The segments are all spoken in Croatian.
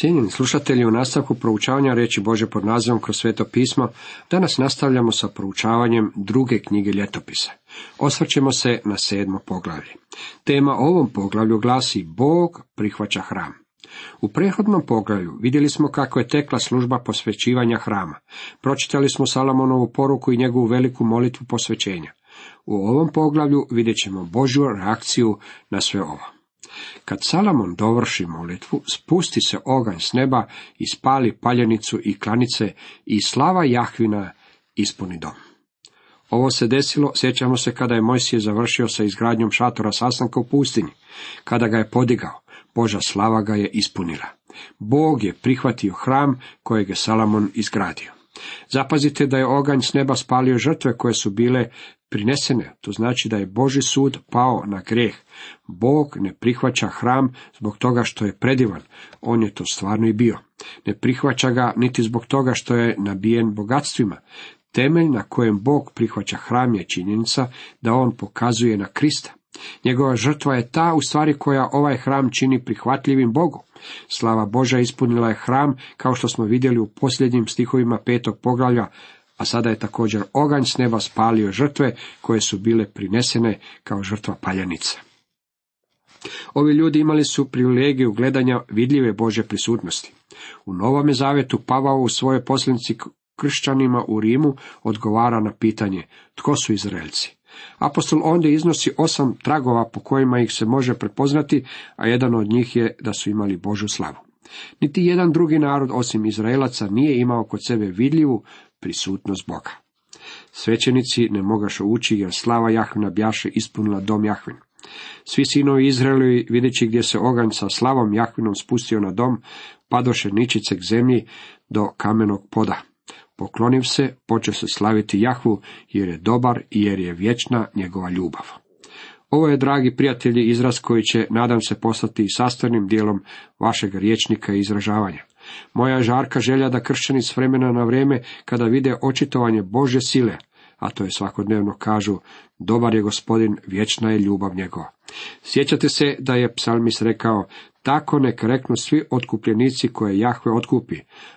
Cijenjeni slušatelji, u nastavku proučavanja reći Bože pod nazivom kroz sveto pismo, danas nastavljamo sa proučavanjem druge knjige ljetopisa. Osvrćemo se na sedmo poglavlje. Tema ovom poglavlju glasi Bog prihvaća hram. U prethodnom poglavlju vidjeli smo kako je tekla služba posvećivanja hrama. Pročitali smo Salamonovu poruku i njegovu veliku molitvu posvećenja. U ovom poglavlju vidjet ćemo Božju reakciju na sve ovo. Kad Salamon dovrši molitvu, spusti se oganj s neba i spali paljenicu i klanice i slava Jahvina ispuni dom. Ovo se desilo, sjećamo se kada je Mojsije završio sa izgradnjom šatora sastanka u pustinji. Kada ga je podigao, Boža slava ga je ispunila. Bog je prihvatio hram kojeg je Salamon izgradio. Zapazite da je oganj s neba spalio žrtve koje su bile prinesene. To znači da je Boži sud pao na greh. Bog ne prihvaća hram zbog toga što je predivan. On je to stvarno i bio. Ne prihvaća ga niti zbog toga što je nabijen bogatstvima. Temelj na kojem Bog prihvaća hram je činjenica da on pokazuje na Krista. Njegova žrtva je ta u stvari koja ovaj hram čini prihvatljivim Bogu. Slava Boža ispunila je hram, kao što smo vidjeli u posljednjim stihovima petog poglavlja, a sada je također oganj s neba spalio žrtve koje su bile prinesene kao žrtva paljanica. Ovi ljudi imali su privilegiju gledanja vidljive Bože prisutnosti. U Novome Zavetu Pavao u svojoj posljednici kršćanima u Rimu odgovara na pitanje tko su Izraelci. Apostol onda iznosi osam tragova po kojima ih se može prepoznati, a jedan od njih je da su imali Božu slavu. Niti jedan drugi narod osim Izraelaca nije imao kod sebe vidljivu prisutnost Boga. Svećenici ne mogaše ući jer slava Jahvina bjaše ispunila dom Jahvin. Svi sinovi Izraelovi, videći gdje se oganj sa slavom Jahvinom spustio na dom, padoše ničice k zemlji do kamenog poda. Pokloniv se, poče se slaviti Jahvu, jer je dobar i jer je vječna njegova ljubav. Ovo je, dragi prijatelji, izraz koji će, nadam se, postati sastavnim dijelom vašeg riječnika i izražavanja. Moja žarka želja da kršćani s vremena na vrijeme, kada vide očitovanje Bože sile, a to je svakodnevno kažu, dobar je gospodin, vječna je ljubav njegova. Sjećate se da je psalmis rekao, tako nek reknu svi otkupljenici koje Jahve otkupi.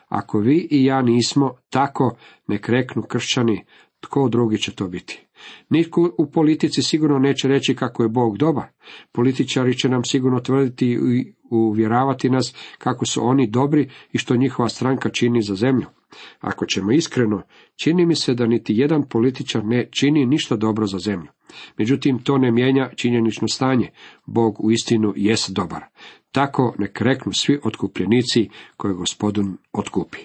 Ako vi i ja nismo, tako nek reknu kršćani, tko drugi će to biti. Nitko u politici sigurno neće reći kako je Bog dobar. Političari će nam sigurno tvrditi i uvjeravati nas kako su oni dobri i što njihova stranka čini za zemlju. Ako ćemo iskreno, čini mi se da niti jedan političar ne čini ništa dobro za zemlju. Međutim, to ne mijenja činjenično stanje. Bog u istinu jest dobar. Tako nek reknu svi otkupljenici koje gospodin otkupi.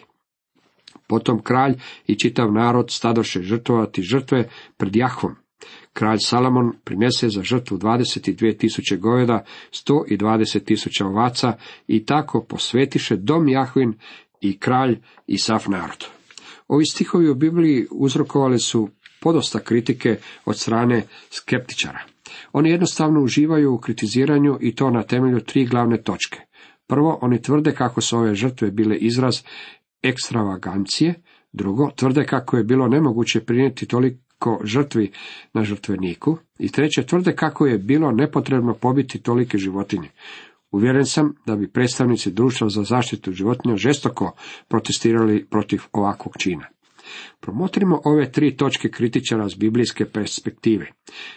Potom kralj i čitav narod stadoše žrtvovati žrtve pred Jahvom. Kralj Salamon prinese za žrtvu 22 tisuće goveda, 120 tisuća ovaca i tako posvetiše dom Jahvin i kralj i sav narod. Ovi stihovi u Bibliji uzrokovali su podosta kritike od strane skeptičara. Oni jednostavno uživaju u kritiziranju i to na temelju tri glavne točke. Prvo, oni tvrde kako su ove žrtve bile izraz ekstravagancije, drugo, tvrde kako je bilo nemoguće prinijeti toliko žrtvi na žrtveniku i treće, tvrde kako je bilo nepotrebno pobiti tolike životinje. Uvjeren sam da bi predstavnici društva za zaštitu životinja žestoko protestirali protiv ovakvog čina. Promotrimo ove tri točke kritičara s biblijske perspektive.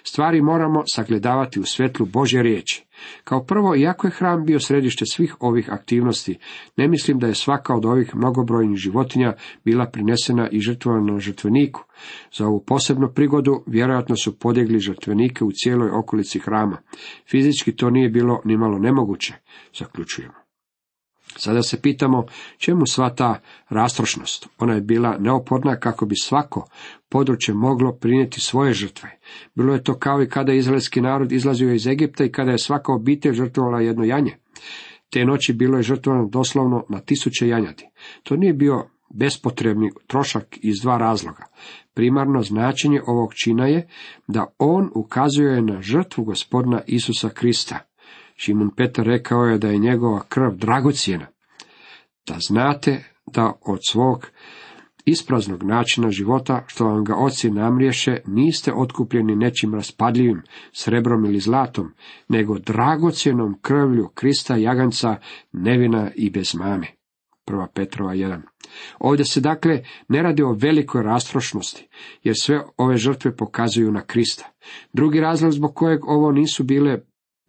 Stvari moramo sagledavati u svjetlu Božje riječi. Kao prvo, iako je hram bio središte svih ovih aktivnosti, ne mislim da je svaka od ovih mnogobrojnih životinja bila prinesena i žrtvovana na žrtveniku. Za ovu posebnu prigodu vjerojatno su podjegli žrtvenike u cijeloj okolici hrama. Fizički to nije bilo nimalo nemoguće, zaključujemo. Sada se pitamo čemu sva ta rastrošnost. Ona je bila neophodna kako bi svako područje moglo prinijeti svoje žrtve. Bilo je to kao i kada izraelski narod izlazio iz Egipta i kada je svaka obitelj žrtvovala jedno janje. Te noći bilo je žrtvovano doslovno na tisuće janjati. To nije bio bespotrebni trošak iz dva razloga. Primarno značenje ovog čina je da on ukazuje na žrtvu gospodina Isusa Krista. Šimun Petar rekao je da je njegova krv dragocjena. Da znate da od svog ispraznog načina života, što vam ga oci namriješe, niste otkupljeni nečim raspadljivim, srebrom ili zlatom, nego dragocjenom krvlju Krista Jaganca, nevina i bez mame. 1. Petrova 1. Ovdje se dakle ne radi o velikoj rastrošnosti, jer sve ove žrtve pokazuju na Krista. Drugi razlog zbog kojeg ovo nisu bile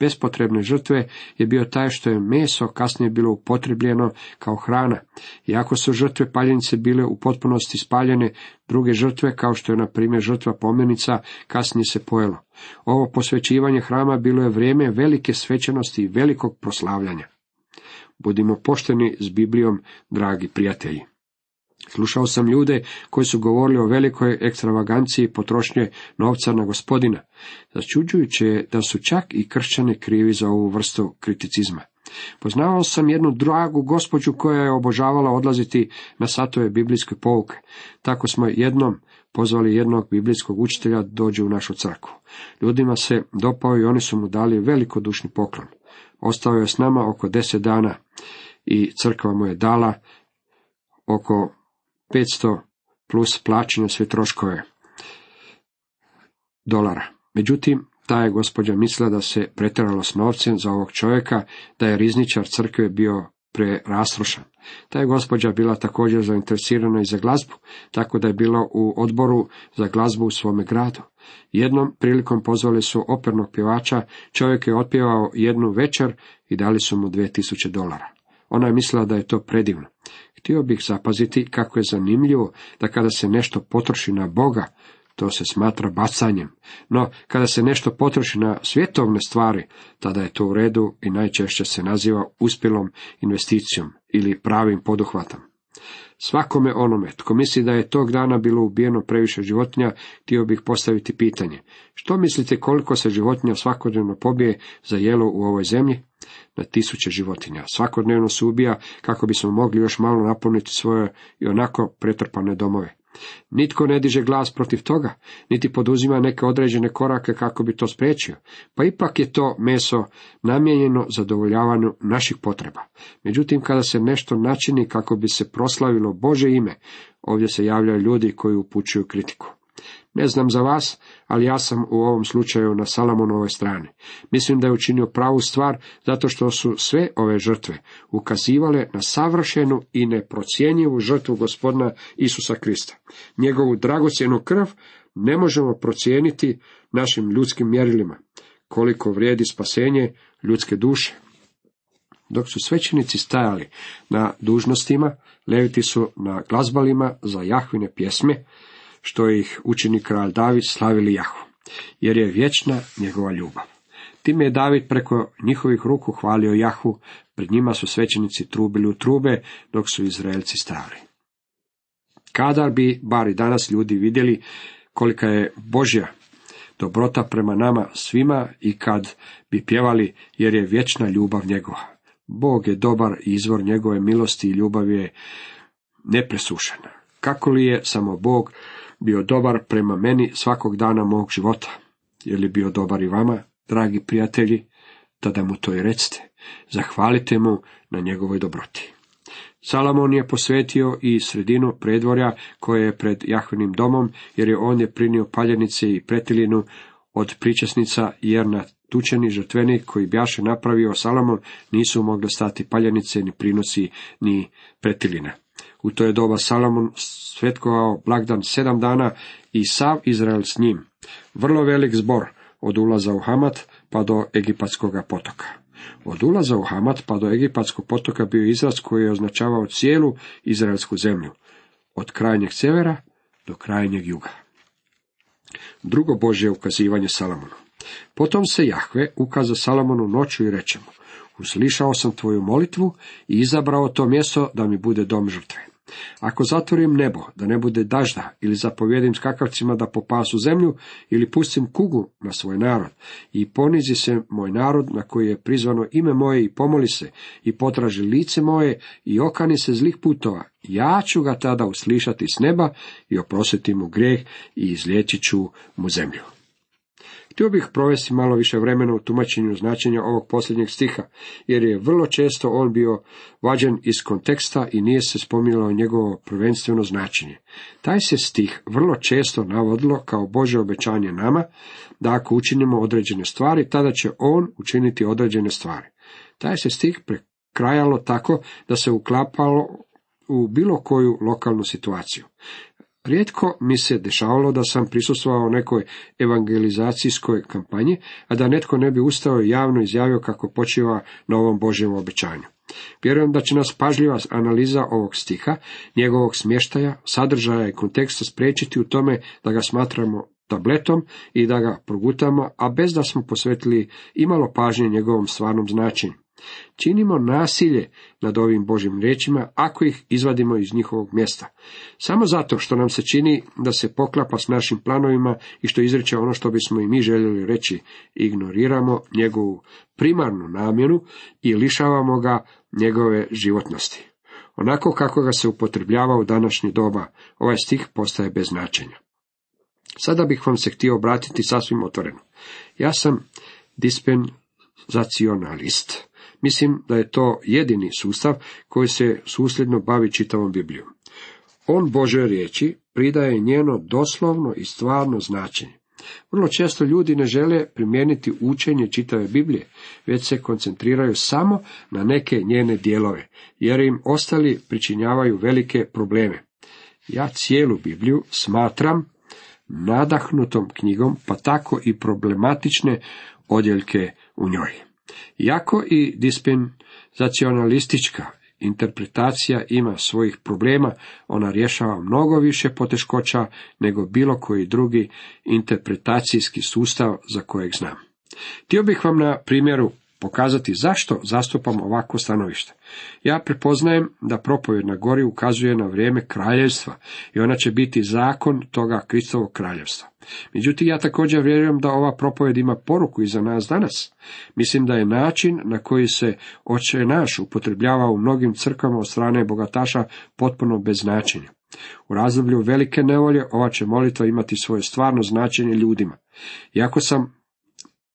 bespotrebne žrtve je bio taj što je meso kasnije bilo upotrebljeno kao hrana. Iako su žrtve paljenice bile u potpunosti spaljene, druge žrtve, kao što je na primjer žrtva pomjenica, kasnije se pojelo. Ovo posvećivanje hrama bilo je vrijeme velike svećanosti i velikog proslavljanja. Budimo pošteni s Biblijom, dragi prijatelji. Slušao sam ljude koji su govorili o velikoj ekstravaganciji potrošnje novca na gospodina. Začuđujuće je da su čak i kršćani krivi za ovu vrstu kriticizma. Poznavao sam jednu dragu gospođu koja je obožavala odlaziti na satove biblijske pouke. Tako smo jednom pozvali jednog biblijskog učitelja dođe u našu crkvu. Ljudima se dopao i oni su mu dali velikodušni poklon. Ostao je s nama oko deset dana i crkva mu je dala oko 500 plus plaćanja sve troškove dolara. Međutim, ta je gospođa mislila da se pretjeralo s novcem za ovog čovjeka, da je rizničar crkve bio prerastrošan. Ta je gospođa bila također zainteresirana i za glazbu, tako da je bila u odboru za glazbu u svome gradu. Jednom prilikom pozvali su opernog pjevača, čovjek je otpjevao jednu večer i dali su mu 2000 dolara. Ona je mislila da je to predivno. Htio bih zapaziti kako je zanimljivo da kada se nešto potroši na Boga, to se smatra bacanjem. No, kada se nešto potroši na svjetovne stvari, tada je to u redu i najčešće se naziva uspjelom investicijom ili pravim poduhvatom. Svakome onome, tko misli da je tog dana bilo ubijeno previše životinja, htio bih postaviti pitanje. Što mislite koliko se životinja svakodnevno pobije za jelo u ovoj zemlji? Na tisuće životinja. Svakodnevno se ubija kako bismo mogli još malo napuniti svoje i onako pretrpane domove. Nitko ne diže glas protiv toga, niti poduzima neke određene korake kako bi to spriječio, pa ipak je to meso namijenjeno zadovoljavanju naših potreba. Međutim, kada se nešto načini kako bi se proslavilo Bože ime, ovdje se javljaju ljudi koji upućuju kritiku. Ne znam za vas, ali ja sam u ovom slučaju na Salamonovoj strani. Mislim da je učinio pravu stvar, zato što su sve ove žrtve ukazivale na savršenu i neprocjenjivu žrtvu gospodina Isusa Krista. Njegovu dragocjenu krv ne možemo procijeniti našim ljudskim mjerilima, koliko vrijedi spasenje ljudske duše. Dok su svećenici stajali na dužnostima, leviti su na glazbalima za jahvine pjesme, što ih učini kralj David slavili Jahu, jer je vječna njegova ljubav. Time je David preko njihovih ruku hvalio Jahu, pred njima su svećenici trubili u trube, dok su Izraelci stali. Kadar bi, bar i danas ljudi vidjeli, kolika je Božja dobrota prema nama svima i kad bi pjevali, jer je vječna ljubav njegova. Bog je dobar i izvor njegove milosti i ljubav je nepresušena. Kako li je samo Bog bio dobar prema meni svakog dana mog života. Je li bio dobar i vama, dragi prijatelji? Tada mu to i recite. Zahvalite mu na njegovoj dobroti. Salomon je posvetio i sredinu predvorja koje je pred Jahvenim domom, jer je on je prinio paljenice i pretilinu od pričesnica, jer na tučeni žrtvenik koji bjaše napravio Salomon nisu mogle stati paljenice, ni prinosi, ni pretilina. U to je doba Salomon svetkovao blagdan sedam dana i sav Izrael s njim. Vrlo velik zbor od ulaza u Hamat pa do Egipatskog potoka. Od ulaza u Hamat pa do Egipatskog potoka bio izraz koji je označavao cijelu izraelsku zemlju, od krajnjeg sjevera do krajnjeg juga. Drugo Božje ukazivanje Salomonu. Potom se Jahve ukaza Salomonu noću i reče mu, uslišao sam tvoju molitvu i izabrao to mjesto da mi bude dom žrtve. Ako zatvorim nebo, da ne bude dažda, ili zapovjedim skakavcima da popasu zemlju, ili pustim kugu na svoj narod, i ponizi se moj narod na koji je prizvano ime moje i pomoli se, i potraži lice moje, i okani se zlih putova, ja ću ga tada uslišati s neba i oprositi mu grijeh i izliječit ću mu zemlju. Htio bih provesti malo više vremena u tumačenju značenja ovog posljednjeg stiha, jer je vrlo često on bio vađen iz konteksta i nije se spominjalo njegovo prvenstveno značenje. Taj se stih vrlo često navodilo kao Bože obećanje nama, da ako učinimo određene stvari, tada će on učiniti određene stvari. Taj se stih prekrajalo tako da se uklapalo u bilo koju lokalnu situaciju. Rijetko mi se dešavalo da sam prisustvovao nekoj evangelizacijskoj kampanji, a da netko ne bi ustao i javno izjavio kako počiva na ovom Božjem obećanju. Vjerujem da će nas pažljiva analiza ovog stiha, njegovog smještaja, sadržaja i konteksta spriječiti u tome da ga smatramo tabletom i da ga progutamo, a bez da smo posvetili imalo pažnje njegovom stvarnom značenju. Činimo nasilje nad ovim Božim riječima ako ih izvadimo iz njihovog mjesta. Samo zato što nam se čini da se poklapa s našim planovima i što izreće ono što bismo i mi željeli reći, ignoriramo njegovu primarnu namjenu i lišavamo ga njegove životnosti. Onako kako ga se upotrebljava u današnje doba, ovaj stih postaje bez značenja. Sada bih vam se htio obratiti sasvim otvoreno. Ja sam dispenzacionalist. Mislim da je to jedini sustav koji se susljedno bavi čitavom Biblijom. On Bože riječi pridaje njeno doslovno i stvarno značenje. Vrlo često ljudi ne žele primijeniti učenje čitave Biblije, već se koncentriraju samo na neke njene dijelove, jer im ostali pričinjavaju velike probleme. Ja cijelu Bibliju smatram nadahnutom knjigom, pa tako i problematične odjeljke u njoj. Jako i dispenzacionalistička interpretacija ima svojih problema, ona rješava mnogo više poteškoća nego bilo koji drugi interpretacijski sustav za kojeg znam. Htio bih vam na primjeru pokazati zašto zastupam ovako stanovište. Ja prepoznajem da propovjed na gori ukazuje na vrijeme kraljevstva i ona će biti zakon toga Kristovog kraljevstva. Međutim, ja također vjerujem da ova propovjed ima poruku i za nas danas. Mislim da je način na koji se oče naš upotrebljava u mnogim crkvama od strane bogataša potpuno bez značenja. U razdoblju velike nevolje ova će molitva imati svoje stvarno značenje ljudima. Iako sam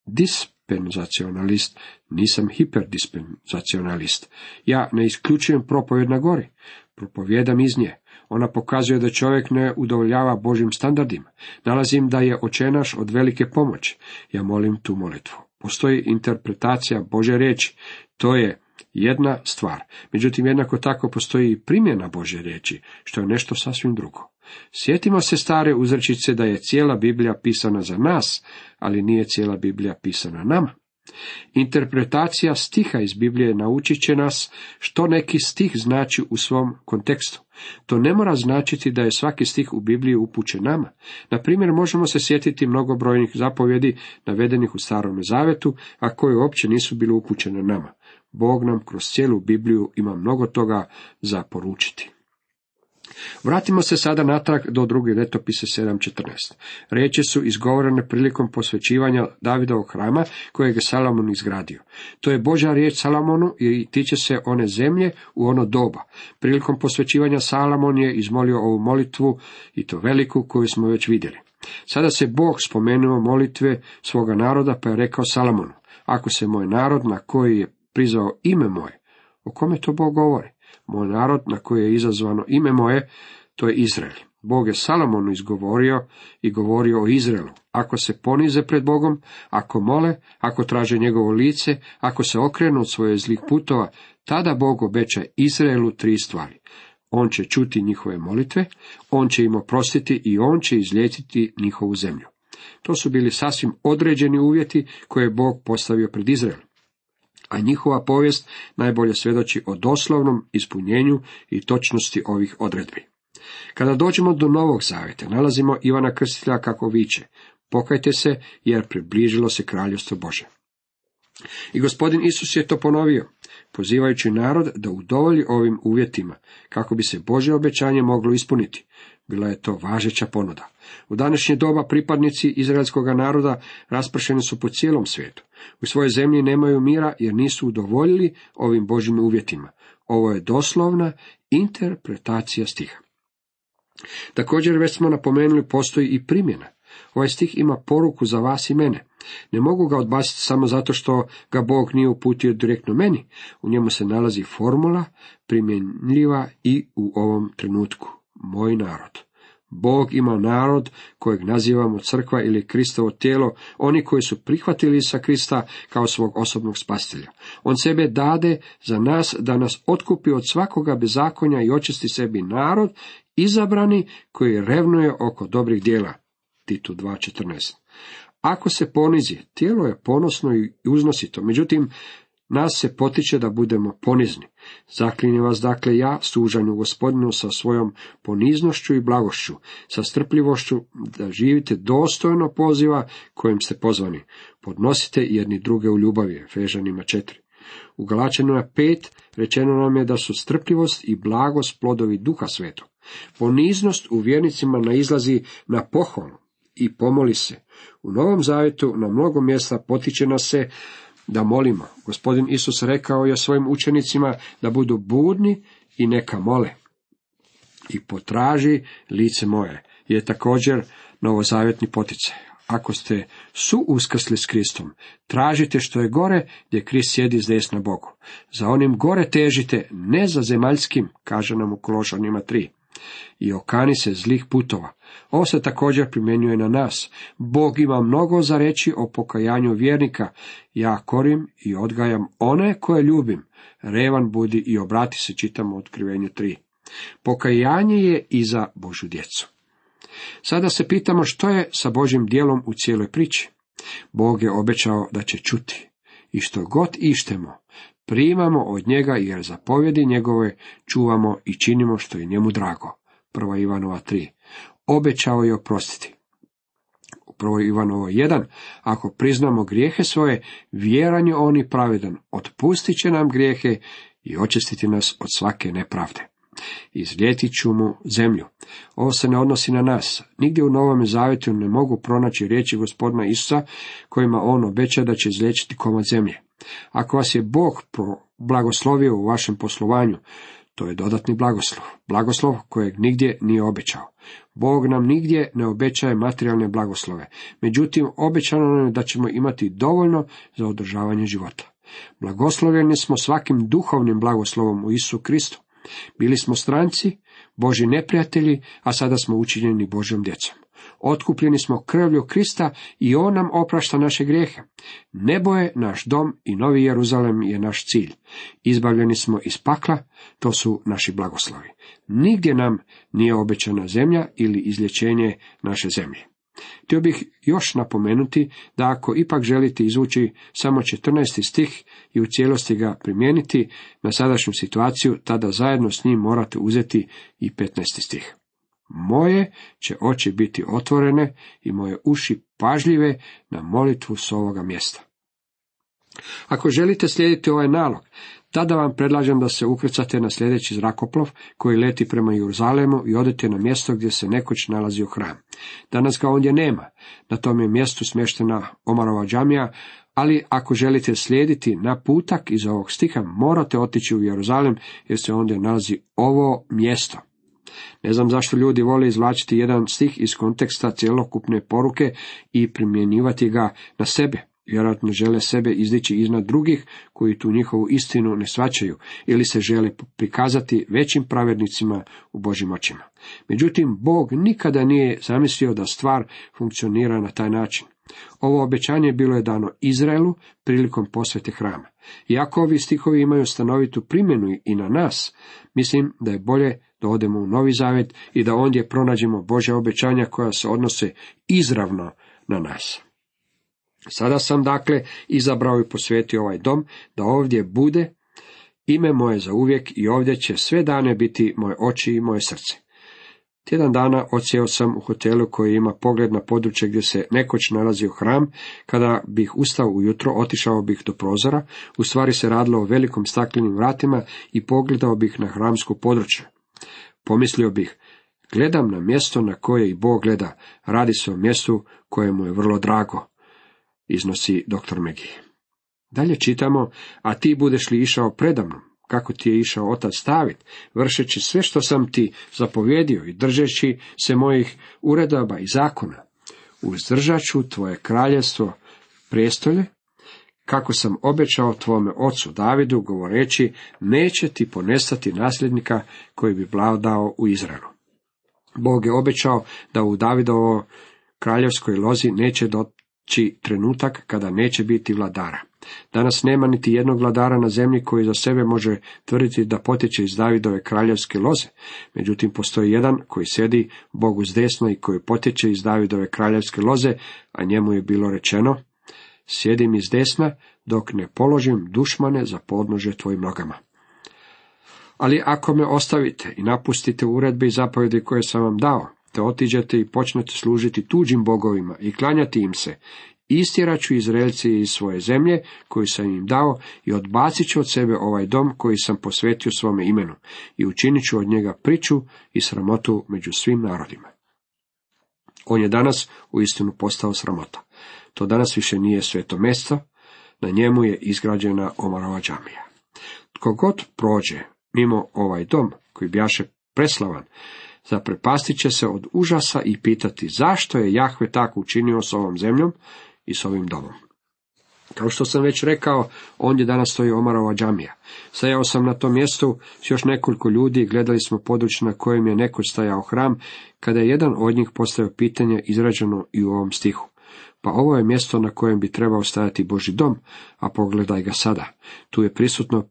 dispenzacionalist, nisam hiperdispenzacionalist. Ja ne isključujem propovjed na gori, propovjedam iz nje. Ona pokazuje da čovjek ne udovoljava Božim standardima. Nalazim da je očenaš od velike pomoći. Ja molim tu molitvu. Postoji interpretacija Bože riječi. To je jedna stvar. Međutim, jednako tako postoji i primjena Bože riječi, što je nešto sasvim drugo. Sjetimo se stare uzrečice da je cijela Biblija pisana za nas, ali nije cijela Biblija pisana nama. Interpretacija stiha iz Biblije naučit će nas što neki stih znači u svom kontekstu. To ne mora značiti da je svaki stih u Bibliji upućen nama. Na primjer, možemo se sjetiti mnogobrojnih zapovjedi navedenih u Starome Zavetu, a koje uopće nisu bile upućene nama. Bog nam kroz cijelu Bibliju ima mnogo toga za poručiti. Vratimo se sada natrag do druge letopise 7.14. Riječi su izgovorene prilikom posvećivanja Davidovog hrama kojeg je Salomon izgradio. To je Božja riječ Salomonu i tiče se one zemlje u ono doba. Prilikom posvećivanja Salomon je izmolio ovu molitvu i to veliku koju smo već vidjeli. Sada se Bog spomenuo molitve svoga naroda pa je rekao Salomonu, ako se moj narod na koji je prizvao ime moje, o kome to Bog govori? Moj narod na koji je izazvano ime moje, to je Izrael. Bog je Salomonu izgovorio i govorio o Izraelu. Ako se ponize pred Bogom, ako mole, ako traže njegovo lice, ako se okrenu od svoje zlih putova, tada Bog obeća Izraelu tri stvari. On će čuti njihove molitve, on će im oprostiti i on će izliječiti njihovu zemlju. To su bili sasvim određeni uvjeti koje je Bog postavio pred Izrael a njihova povijest najbolje svjedoči o doslovnom ispunjenju i točnosti ovih odredbi. Kada dođemo do Novog Zavjeta, nalazimo Ivana Krstitelja kako viče, pokajte se jer približilo se kraljevstvo Bože. I gospodin Isus je to ponovio, pozivajući narod da udovolji ovim uvjetima, kako bi se Bože obećanje moglo ispuniti. Bila je to važeća ponuda. U današnje doba pripadnici izraelskog naroda raspršeni su po cijelom svijetu. U svojoj zemlji nemaju mira jer nisu udovoljili ovim Božim uvjetima. Ovo je doslovna interpretacija stiha. Također već smo napomenuli postoji i primjena. Ovaj stih ima poruku za vas i mene. Ne mogu ga odbaciti samo zato što ga Bog nije uputio direktno meni. U njemu se nalazi formula primjenljiva i u ovom trenutku. Moj narod. Bog ima narod kojeg nazivamo crkva ili Kristovo tijelo, oni koji su prihvatili sa Krista kao svog osobnog spastelja. On sebe dade za nas da nas otkupi od svakoga bezakonja i očisti sebi narod, izabrani koji revnuje oko dobrih dijela. Titu 2.14 Ako se ponizi, tijelo je ponosno i uznosito, međutim, nas se potiče da budemo ponizni. Zaklinjem vas dakle ja, služanju gospodinu sa svojom poniznošću i blagošću, sa strpljivošću, da živite dostojno poziva kojim ste pozvani. Podnosite jedni druge u ljubavi, Fežanima četiri. U Galačanima pet rečeno nam je da su strpljivost i blagost plodovi duha svetog. Poniznost u vjernicima naizlazi na pohvalu i pomoli se. U Novom Zavjetu na mnogo mjesta potiče nas se da molimo. Gospodin Isus rekao je svojim učenicima da budu budni i neka mole. I potraži lice moje je također novozavjetni poticaj. Ako ste su uskrsli s Kristom, tražite što je gore gdje Krist sjedi s desna Bogu. Za onim gore težite, ne za zemaljskim, kaže nam u Kološanima 3 i okani se zlih putova. Ovo se također primjenjuje na nas. Bog ima mnogo za reći o pokajanju vjernika. Ja korim i odgajam one koje ljubim. Revan budi i obrati se, čitamo u otkrivenju 3. Pokajanje je i za Božu djecu. Sada se pitamo što je sa Božim dijelom u cijeloj priči. Bog je obećao da će čuti. I što god ištemo, primamo od njega jer zapovjedi njegove čuvamo i činimo što je njemu drago. 1. Ivanova 3. Obećao je oprostiti. U 1. Ivanovo 1. Ako priznamo grijehe svoje, vjeran je on i pravedan, otpustit će nam grijehe i očistiti nas od svake nepravde. Izljetit ću mu zemlju. Ovo se ne odnosi na nas. Nigdje u Novom Zavjetu ne mogu pronaći riječi gospodina Isusa kojima on obeća da će izlječiti komad zemlje. Ako vas je Bog blagoslovio u vašem poslovanju, to je dodatni blagoslov. Blagoslov kojeg nigdje nije obećao. Bog nam nigdje ne obećaje materijalne blagoslove. Međutim, obećano nam je da ćemo imati dovoljno za održavanje života. Blagoslovljeni smo svakim duhovnim blagoslovom u Isu Kristu. Bili smo stranci, Boži neprijatelji, a sada smo učinjeni Božjom djecom. Otkupljeni smo krvlju Krista i On nam oprašta naše grijehe. Nebo je naš dom i Novi Jeruzalem je naš cilj. Izbavljeni smo iz pakla, to su naši blagoslovi. Nigdje nam nije obećana zemlja ili izlječenje naše zemlje. Htio bih još napomenuti da ako ipak želite izvući samo 14. stih i u cijelosti ga primijeniti na sadašnju situaciju, tada zajedno s njim morate uzeti i 15. stih. Moje će oči biti otvorene i moje uši pažljive na molitvu s ovoga mjesta. Ako želite slijediti ovaj nalog, tada vam predlažem da se ukrcate na sljedeći zrakoplov koji leti prema Jeruzalemu i odete na mjesto gdje se nekoć nalazio hram. Danas ga ondje nema. Na tom je mjestu smještena Omarova džamija, ali ako želite slijediti na putak iz ovog stiha, morate otići u Jeruzalem jer se ondje nalazi ovo mjesto. Ne znam zašto ljudi vole izvlačiti jedan stih iz konteksta cjelokupne poruke i primjenjivati ga na sebe. Vjerojatno žele sebe izdići iznad drugih koji tu njihovu istinu ne svačaju ili se žele prikazati većim pravednicima u Božim očima. Međutim, Bog nikada nije zamislio da stvar funkcionira na taj način. Ovo obećanje bilo je dano Izraelu prilikom posvete hrama. Iako ovi stihovi imaju stanovitu primjenu i na nas, mislim da je bolje da odemo u Novi Zavjet i da ondje pronađemo Bože obećanja koja se odnose izravno na nas. Sada sam dakle izabrao i posvetio ovaj dom da ovdje bude ime moje za uvijek i ovdje će sve dane biti moje oči i moje srce. Tjedan dana odsjeo sam u hotelu koji ima pogled na područje gdje se nekoć nalazio hram. Kada bih ustao ujutro, otišao bih do prozora. U stvari se radilo o velikom staklenim vratima i pogledao bih na hramsko područje. Pomislio bih, gledam na mjesto na koje i Bog gleda. Radi se o mjestu kojemu je vrlo drago, iznosi dr. Megi. Dalje čitamo, a ti budeš li išao predamnom, kako ti je išao otac stavit, vršeći sve što sam ti zapovjedio i držeći se mojih uredaba i zakona. uzdržat ću tvoje kraljevstvo prijestolje, kako sam obećao tvome ocu Davidu, govoreći, neće ti ponestati nasljednika koji bi vladao u Izraelu. Bog je obećao da u Davidovo kraljevskoj lozi neće doći trenutak kada neće biti vladara. Danas nema niti jednog vladara na zemlji koji za sebe može tvrditi da potječe iz Davidove kraljevske loze. Međutim, postoji jedan koji sjedi Bogu s desno i koji potječe iz Davidove kraljevske loze, a njemu je bilo rečeno, sjedim iz desna dok ne položim dušmane za podnože tvojim nogama. Ali ako me ostavite i napustite uredbe i zapovjedi koje sam vam dao, te otiđete i počnete služiti tuđim bogovima i klanjati im se, istjerat ću Izraelci iz svoje zemlje koju sam im dao i odbacit ću od sebe ovaj dom koji sam posvetio svome imenu i učinit ću od njega priču i sramotu među svim narodima. On je danas u istinu postao sramota. To danas više nije sveto mjesto, na njemu je izgrađena Omarova džamija. Tko god prođe mimo ovaj dom, koji bjaše preslavan, zaprepastit će se od užasa i pitati zašto je Jahve tako učinio s ovom zemljom i s ovim domom. Kao što sam već rekao, ondje danas stoji Omarova džamija. Stajao sam na tom mjestu s još nekoliko ljudi i gledali smo područje na kojem je neko stajao hram, kada je jedan od njih postavio pitanje izrađeno i u ovom stihu. Pa ovo je mjesto na kojem bi trebao stajati Boži dom, a pogledaj ga sada. Tu je prisutno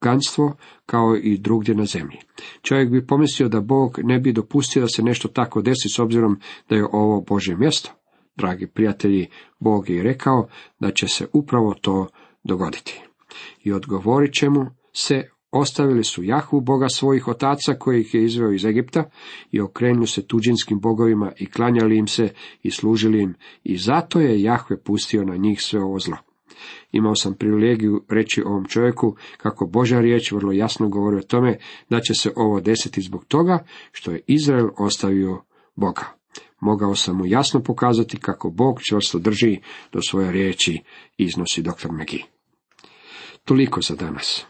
poganstvo kao i drugdje na zemlji. Čovjek bi pomislio da Bog ne bi dopustio da se nešto tako desi s obzirom da je ovo Božje mjesto. Dragi prijatelji, Bog je rekao da će se upravo to dogoditi. I odgovorit će mu se Ostavili su Jahu, boga svojih otaca, koji ih je izveo iz Egipta, i okrenuli se tuđinskim bogovima i klanjali im se i služili im, i zato je Jahve pustio na njih sve ovo zlo. Imao sam privilegiju reći ovom čovjeku kako Božja riječ vrlo jasno govori o tome da će se ovo desiti zbog toga što je Izrael ostavio Boga. Mogao sam mu jasno pokazati kako Bog čvrsto drži do svoje riječi, iznosi dr. Megi. Toliko za danas.